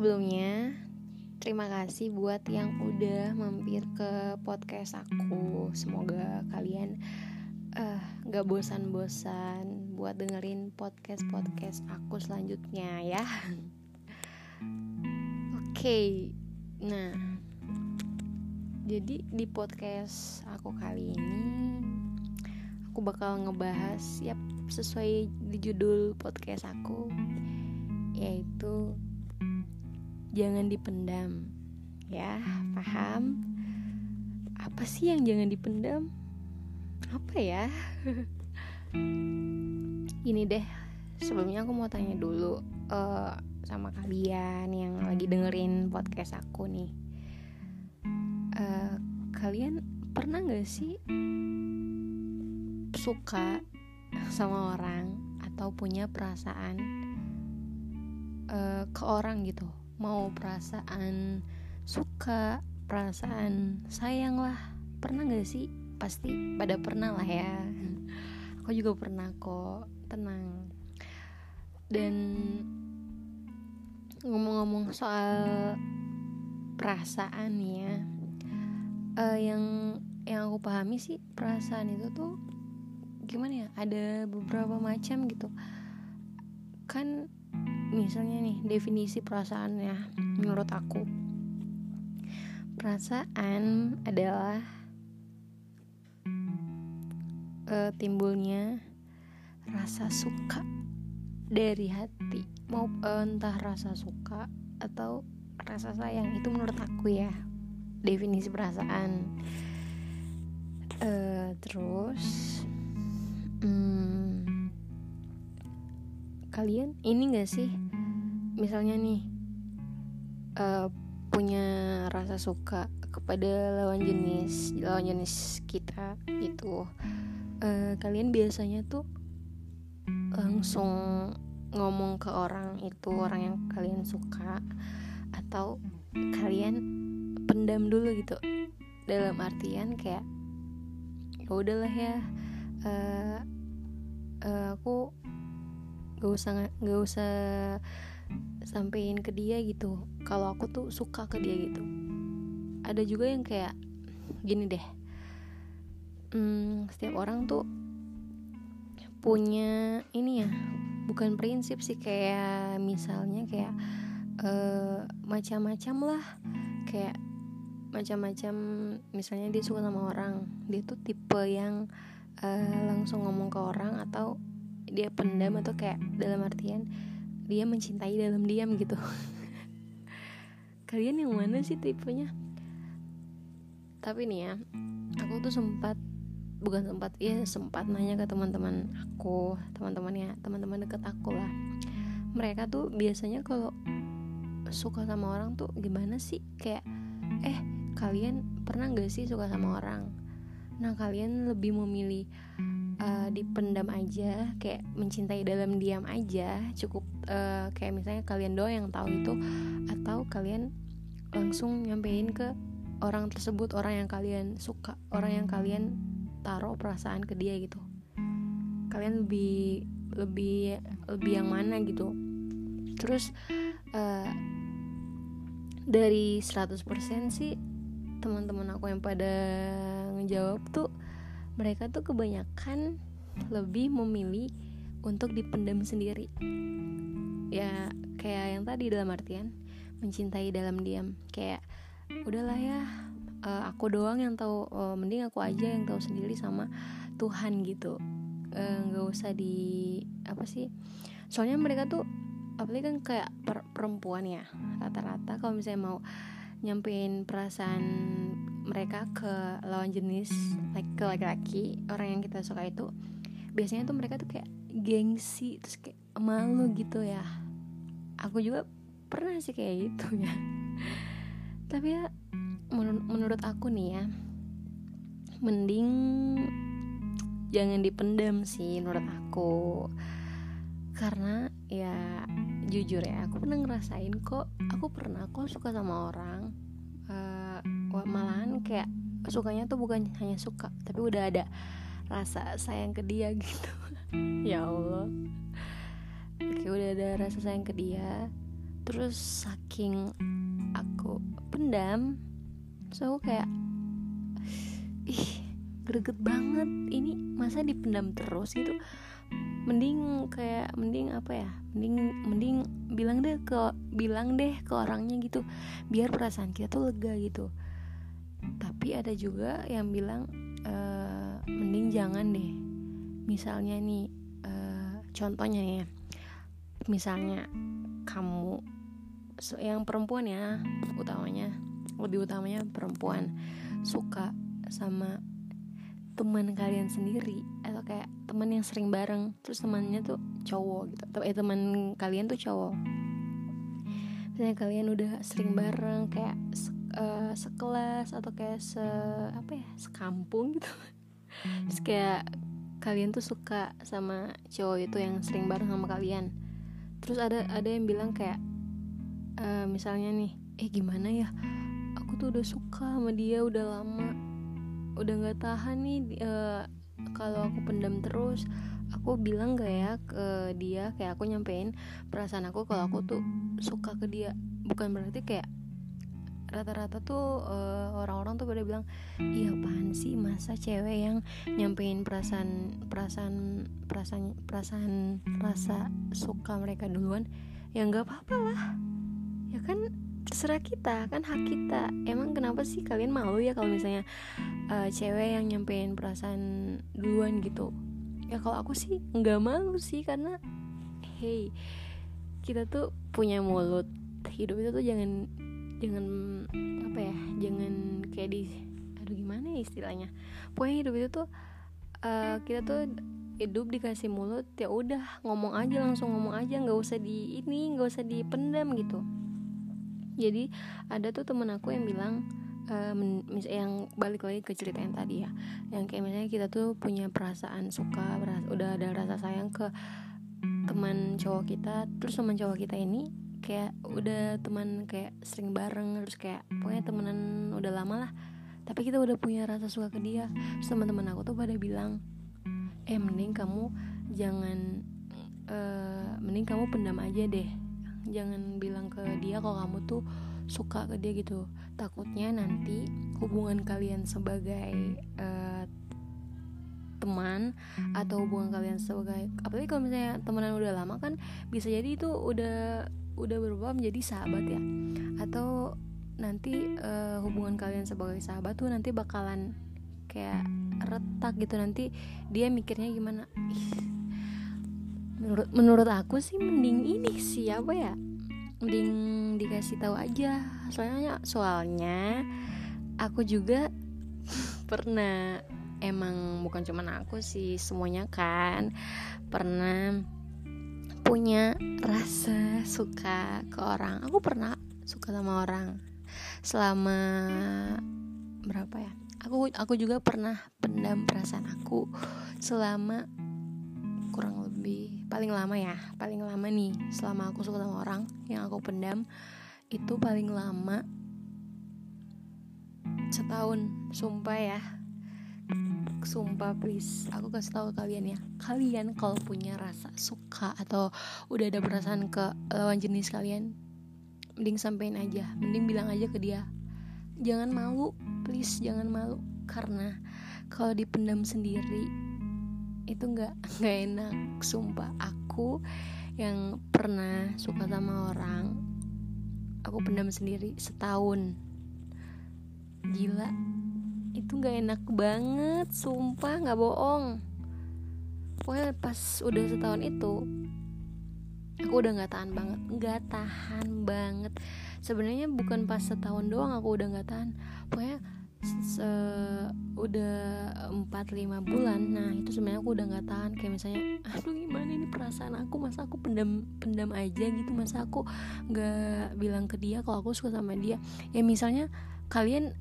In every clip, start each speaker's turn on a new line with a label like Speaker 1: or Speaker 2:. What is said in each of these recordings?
Speaker 1: Sebelumnya, terima kasih buat yang udah mampir ke podcast aku. Semoga kalian uh, gak bosan-bosan buat dengerin podcast-podcast aku selanjutnya ya. Oke, okay. nah, jadi di podcast aku kali ini aku bakal ngebahas, ya sesuai di judul podcast aku, yaitu jangan dipendam. Ya paham? Apa sih yang jangan dipendam? Apa ya? Ini deh sebelumnya aku mau tanya dulu uh, sama kalian yang lagi dengerin podcast aku nih. Uh, kalian pernah gak sih suka sama orang atau punya perasaan uh, ke orang gitu mau perasaan suka perasaan sayang lah. Pernah gak sih? Pasti pada pernah lah ya. Aku juga pernah kok. Tenang. Dan ngomong-ngomong soal perasaan ya uh, yang yang aku pahami sih perasaan itu tuh gimana ya? Ada beberapa macam gitu. Kan misalnya nih definisi perasaan ya menurut aku. Perasaan adalah uh, timbulnya rasa suka dari hati. Mau uh, entah rasa suka atau rasa sayang itu menurut aku ya definisi perasaan. Uh, terus hmm, kalian ini gak sih? Misalnya nih uh, punya rasa suka kepada lawan jenis lawan jenis kita itu uh, kalian biasanya tuh langsung ngomong ke orang itu orang yang kalian suka atau kalian pendam dulu gitu. Dalam artian kayak ya udahlah ya uh, uh, aku gak usah gak usah sampein ke dia gitu. Kalau aku tuh suka ke dia gitu. Ada juga yang kayak gini deh. Hmm, setiap orang tuh punya ini ya bukan prinsip sih kayak misalnya kayak uh, macam-macam lah. Kayak macam-macam misalnya dia suka sama orang dia tuh tipe yang uh, langsung ngomong ke orang atau dia pendam atau kayak dalam artian dia mencintai dalam diam gitu. Kalian yang mana sih tipenya? Tapi nih ya aku tuh sempat bukan sempat ya sempat nanya ke teman-teman aku teman-temannya teman-teman deket aku lah. Mereka tuh biasanya kalau suka sama orang tuh gimana sih? Kayak eh kalian pernah gak sih suka sama orang? Nah kalian lebih memilih uh, dipendam aja kayak mencintai dalam diam aja cukup uh, kayak misalnya kalian doang yang tahu itu atau kalian langsung nyampein ke orang tersebut orang yang kalian suka orang yang kalian taruh perasaan ke dia gitu. Kalian lebih lebih lebih yang mana gitu. Terus uh, dari 100% sih teman-teman aku yang pada ngejawab tuh mereka tuh kebanyakan lebih memilih untuk dipendam sendiri. Ya kayak yang tadi dalam artian mencintai dalam diam. Kayak udahlah ya uh, aku doang yang tahu uh, mending aku aja yang tahu sendiri sama Tuhan gitu. Eh, nggak usah di apa sih soalnya mereka tuh apalagi kan kayak per perempuan ya rata-rata kalau misalnya mau nyampein perasaan mereka ke lawan jenis like ke laki-laki orang yang kita suka itu biasanya tuh mereka tuh kayak gengsi terus kayak malu gitu ya. Aku juga pernah sih kayak gitu ya. Tapi ya menur menurut aku nih ya mending jangan dipendam sih menurut aku. Karena ya jujur ya aku pernah ngerasain kok aku pernah kok suka sama orang malahan kayak sukanya tuh bukan hanya suka tapi udah ada rasa sayang ke dia gitu. Ya Allah. Oke udah ada rasa sayang ke dia terus saking aku pendam so aku kayak ih greget banget. Ini masa dipendam terus gitu? Mending kayak mending apa ya? Mending mending bilang deh ke bilang deh ke orangnya gitu biar perasaan kita tuh lega gitu tapi ada juga yang bilang e, mending jangan deh. Misalnya nih e, contohnya nih ya. Misalnya kamu yang perempuan ya utamanya lebih utamanya perempuan suka sama teman kalian sendiri atau kayak teman yang sering bareng terus temannya tuh cowok gitu atau eh teman kalian tuh cowok. Misalnya kalian udah sering bareng kayak uh, sekelas atau kayak se apa ya sekampung gitu. Terus kayak kalian tuh suka sama cowok itu yang sering bareng sama kalian. Terus ada ada yang bilang kayak uh, misalnya nih eh gimana ya? Aku tuh udah suka sama dia udah lama. Udah nggak tahan nih uh, kalau aku pendam terus. Aku bilang gak ya ke dia? Kayak aku nyampein perasaan aku kalau aku tuh suka ke dia. Bukan berarti kayak rata-rata tuh eh, orang-orang tuh pada bilang iya apaan sih masa cewek yang nyampein perasaan perasaan perasaan perasaan rasa suka mereka duluan? Ya nggak apa-apa lah. Ya kan terserah kita kan hak kita. Emang kenapa sih kalian malu ya kalau misalnya uh, cewek yang nyampein perasaan duluan gitu? Ya kalau aku sih nggak malu sih karena hey kita tuh punya mulut. Hidup itu tuh jangan jangan apa ya jangan kayak di aduh gimana ya istilahnya. Pokoknya hidup itu tuh uh, kita tuh hidup dikasih mulut ya udah ngomong aja langsung ngomong aja nggak usah di ini nggak usah dipendam gitu. Jadi ada tuh temen aku yang bilang uh, yang balik lagi ke cerita yang tadi ya. Yang kayak misalnya kita tuh punya perasaan suka beras, udah ada rasa sayang ke teman cowok kita terus teman cowok kita ini udah teman kayak sering bareng terus kayak pokoknya temenan udah lama lah. Tapi kita udah punya rasa suka ke dia. Terus teman-teman aku tuh pada bilang eh mending kamu jangan uh, mending kamu pendam aja deh. Jangan bilang ke dia kalau kamu tuh suka ke dia gitu. Takutnya nanti hubungan kalian sebagai uh, teman atau hubungan kalian sebagai apalagi kalau misalnya temenan udah lama kan bisa jadi itu udah udah berubah menjadi sahabat ya. Atau nanti uh, hubungan kalian sebagai sahabat tuh nanti bakalan kayak retak gitu. Nanti dia mikirnya gimana? Ih, menurut menurut aku sih mending ini siapa ya? Mending dikasih tahu aja. Soalnya soalnya aku juga pernah emang bukan cuman aku sih semuanya kan pernah punya rasa suka ke orang. Aku pernah suka sama orang selama berapa ya? Aku aku juga pernah pendam perasaan aku selama kurang lebih paling lama ya paling lama nih selama aku suka sama orang yang aku pendam itu paling lama setahun sumpah ya sumpah please. Aku kasih tahu kalian ya. Kalian kalau punya rasa suka atau udah ada perasaan ke lawan jenis kalian mending sampein aja. Mending bilang aja ke dia. Jangan malu please. Jangan malu. Karena kalau dipendam sendiri itu nggak nggak enak. Sumpah aku yang pernah suka sama orang aku pendam sendiri setahun. Gila itu nggak enak banget sumpah nggak bohong. Pokoknya pas udah setahun itu aku udah nggak tahan banget nggak tahan banget. Sebenarnya bukan pas setahun doang aku udah nggak tahan. Pokoknya se udah empat lima bulan nah itu sebenarnya aku udah nggak tahan. Kayak misalnya aduh gimana ini perasaan aku? Masa aku pendam pendam aja gitu? Masa aku nggak bilang ke dia kalau aku suka sama dia? Ya misalnya kalian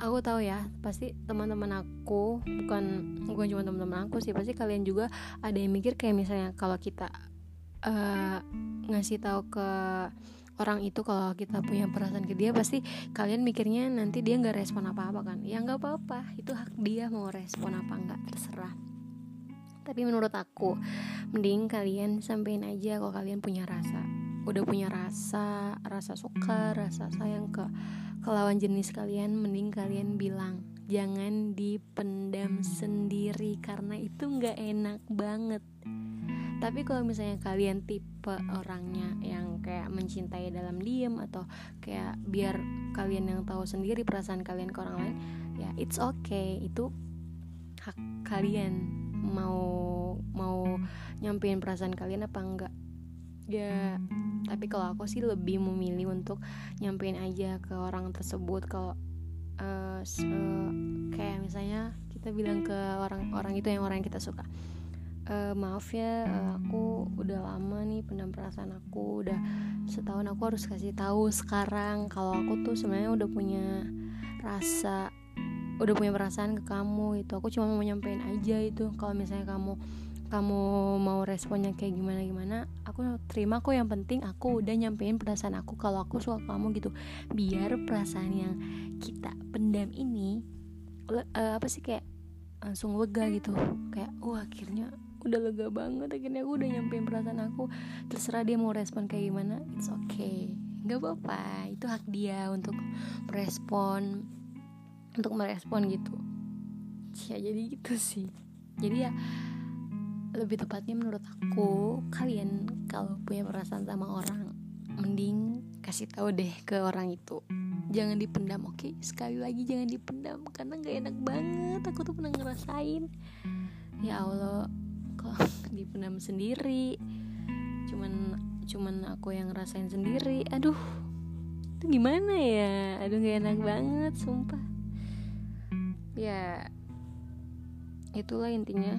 Speaker 1: aku tahu ya pasti teman-teman aku bukan bukan cuma teman-teman aku sih pasti kalian juga ada yang mikir kayak misalnya kalau kita uh, ngasih tahu ke orang itu kalau kita punya perasaan ke dia pasti kalian mikirnya nanti dia nggak respon apa-apa kan? Ya nggak apa-apa itu hak dia mau respon apa nggak terserah. Tapi menurut aku mending kalian sampein aja kalau kalian punya rasa. Udah punya rasa rasa suka rasa sayang ke ke lawan jenis kalian mending kalian bilang jangan dipendam sendiri karena itu nggak enak banget. Tapi kalau misalnya kalian tipe orangnya yang kayak mencintai dalam diam atau kayak biar kalian yang tahu sendiri perasaan kalian ke orang lain ya it's okay. Itu hak kalian. Mau mau nyampein perasaan kalian apa enggak ya tapi kalau aku sih lebih memilih untuk nyampein aja ke orang tersebut. Kalau uh, kayak misalnya kita bilang ke orang-orang itu yang orang yang kita suka uh, maaf ya aku udah lama nih pendam perasaan aku udah setahun aku harus kasih tahu sekarang kalau aku tuh sebenarnya udah punya rasa udah punya perasaan ke kamu itu aku cuma mau nyampein aja itu. Kalau misalnya kamu kamu mau responnya kayak gimana gimana aku terima kok yang penting aku udah nyampein perasaan aku kalau aku suka kamu gitu. Biar perasaan yang kita pendam ini uh, apa sih kayak langsung lega gitu. Kayak oh akhirnya udah lega banget akhirnya aku udah nyampein perasaan aku. Terserah dia mau respon kayak gimana it's okay. Nggak apa-apa itu hak dia untuk merespon untuk merespon gitu. Ya jadi gitu sih. Jadi ya lebih tepatnya menurut aku kalian kalau punya perasaan sama orang mending kasih tahu deh ke orang itu. Jangan dipendam oke? Okay? sekali lagi jangan dipendam karena gak enak banget. Aku tuh pernah ngerasain. Ya allah kok dipendam sendiri? Cuman cuman aku yang ngerasain sendiri. Aduh itu gimana ya? Aduh gak enak banget sumpah. Ya itulah intinya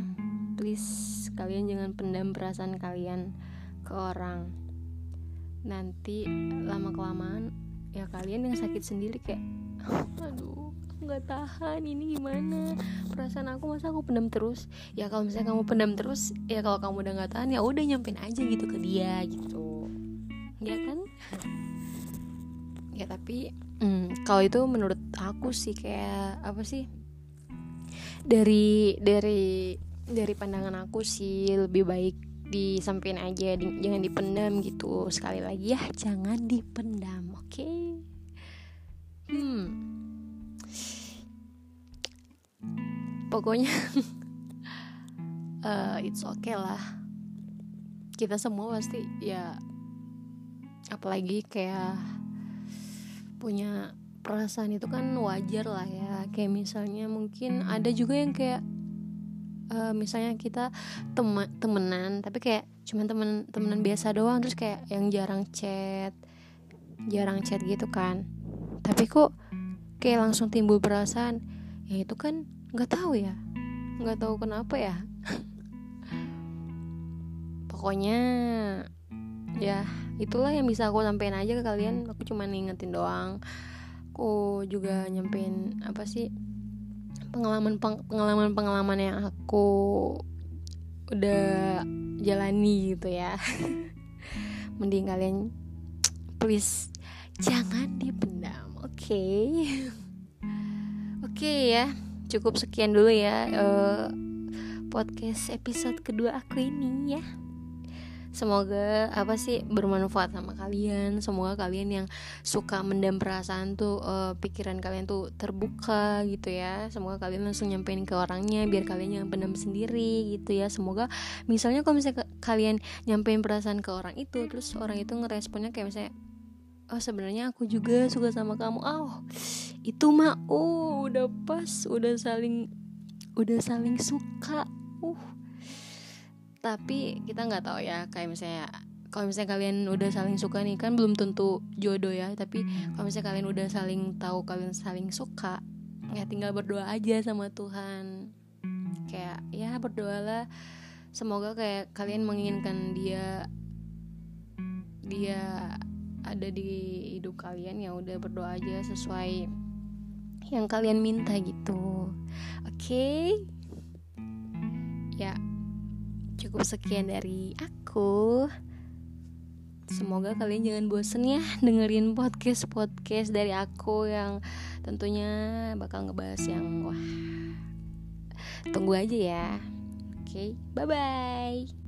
Speaker 1: please kalian jangan pendam perasaan kalian ke orang. Nanti lama kelamaan ya kalian yang sakit sendiri kayak aduh nggak tahan ini gimana? Perasaan aku masa aku pendam terus? Ya kalau misalnya kamu pendam terus ya kalau kamu udah nggak tahan ya udah nyampein aja gitu ke dia gitu. Ya kan? Ya tapi hmm, kalau itu menurut aku sih kayak apa sih? Dari dari dari pandangan aku sih lebih baik disampaikan aja di, jangan dipendam gitu. Sekali lagi ya jangan dipendam oke? Okay? hmm. Pokoknya uh, it's okay lah. Kita semua pasti ya apalagi kayak punya perasaan itu kan wajar lah ya. Kayak misalnya mungkin ada juga yang kayak uh, misalnya kita temen temenan tapi kayak cuman temen temenan biasa doang terus kayak yang jarang chat jarang chat gitu kan. Tapi kok kayak langsung timbul perasaan ya itu kan nggak tahu ya nggak tahu kenapa ya. Pokoknya ya itulah yang bisa aku sampein aja ke kalian. Aku cuma ngingetin doang. Aku juga nyampein apa sih pengalaman pengalaman pengalaman yang aku udah jalani gitu ya mending kalian please jangan dipendam oke okay? oke okay, ya cukup sekian dulu ya uh, podcast episode kedua aku ini ya semoga apa sih bermanfaat sama kalian. Semoga kalian yang suka mendam perasaan tuh uh, pikiran kalian tuh terbuka gitu ya. Semoga kalian langsung nyampein ke orangnya biar kalian yang pendam sendiri gitu ya. Semoga misalnya kalau misalnya kalian nyampein perasaan ke orang itu terus orang itu ngeresponnya kayak misalnya oh sebenarnya aku juga suka sama kamu. Oh itu mah oh udah pas udah saling udah saling suka. Uh tapi kita nggak tahu ya kayak misalnya kalau misalnya kalian udah saling suka nih kan belum tentu jodoh ya tapi kalau misalnya kalian udah saling tahu kalian saling suka ya tinggal berdoa aja sama Tuhan. Kayak ya berdoalah semoga kayak kalian menginginkan dia dia ada di hidup kalian ya udah berdoa aja sesuai yang kalian minta gitu. Oke? Okay? ya cukup sekian dari aku. Semoga kalian jangan bosen ya dengerin podcast-podcast dari aku yang tentunya bakal ngebahas yang wah Tunggu aja ya. Oke, okay, bye-bye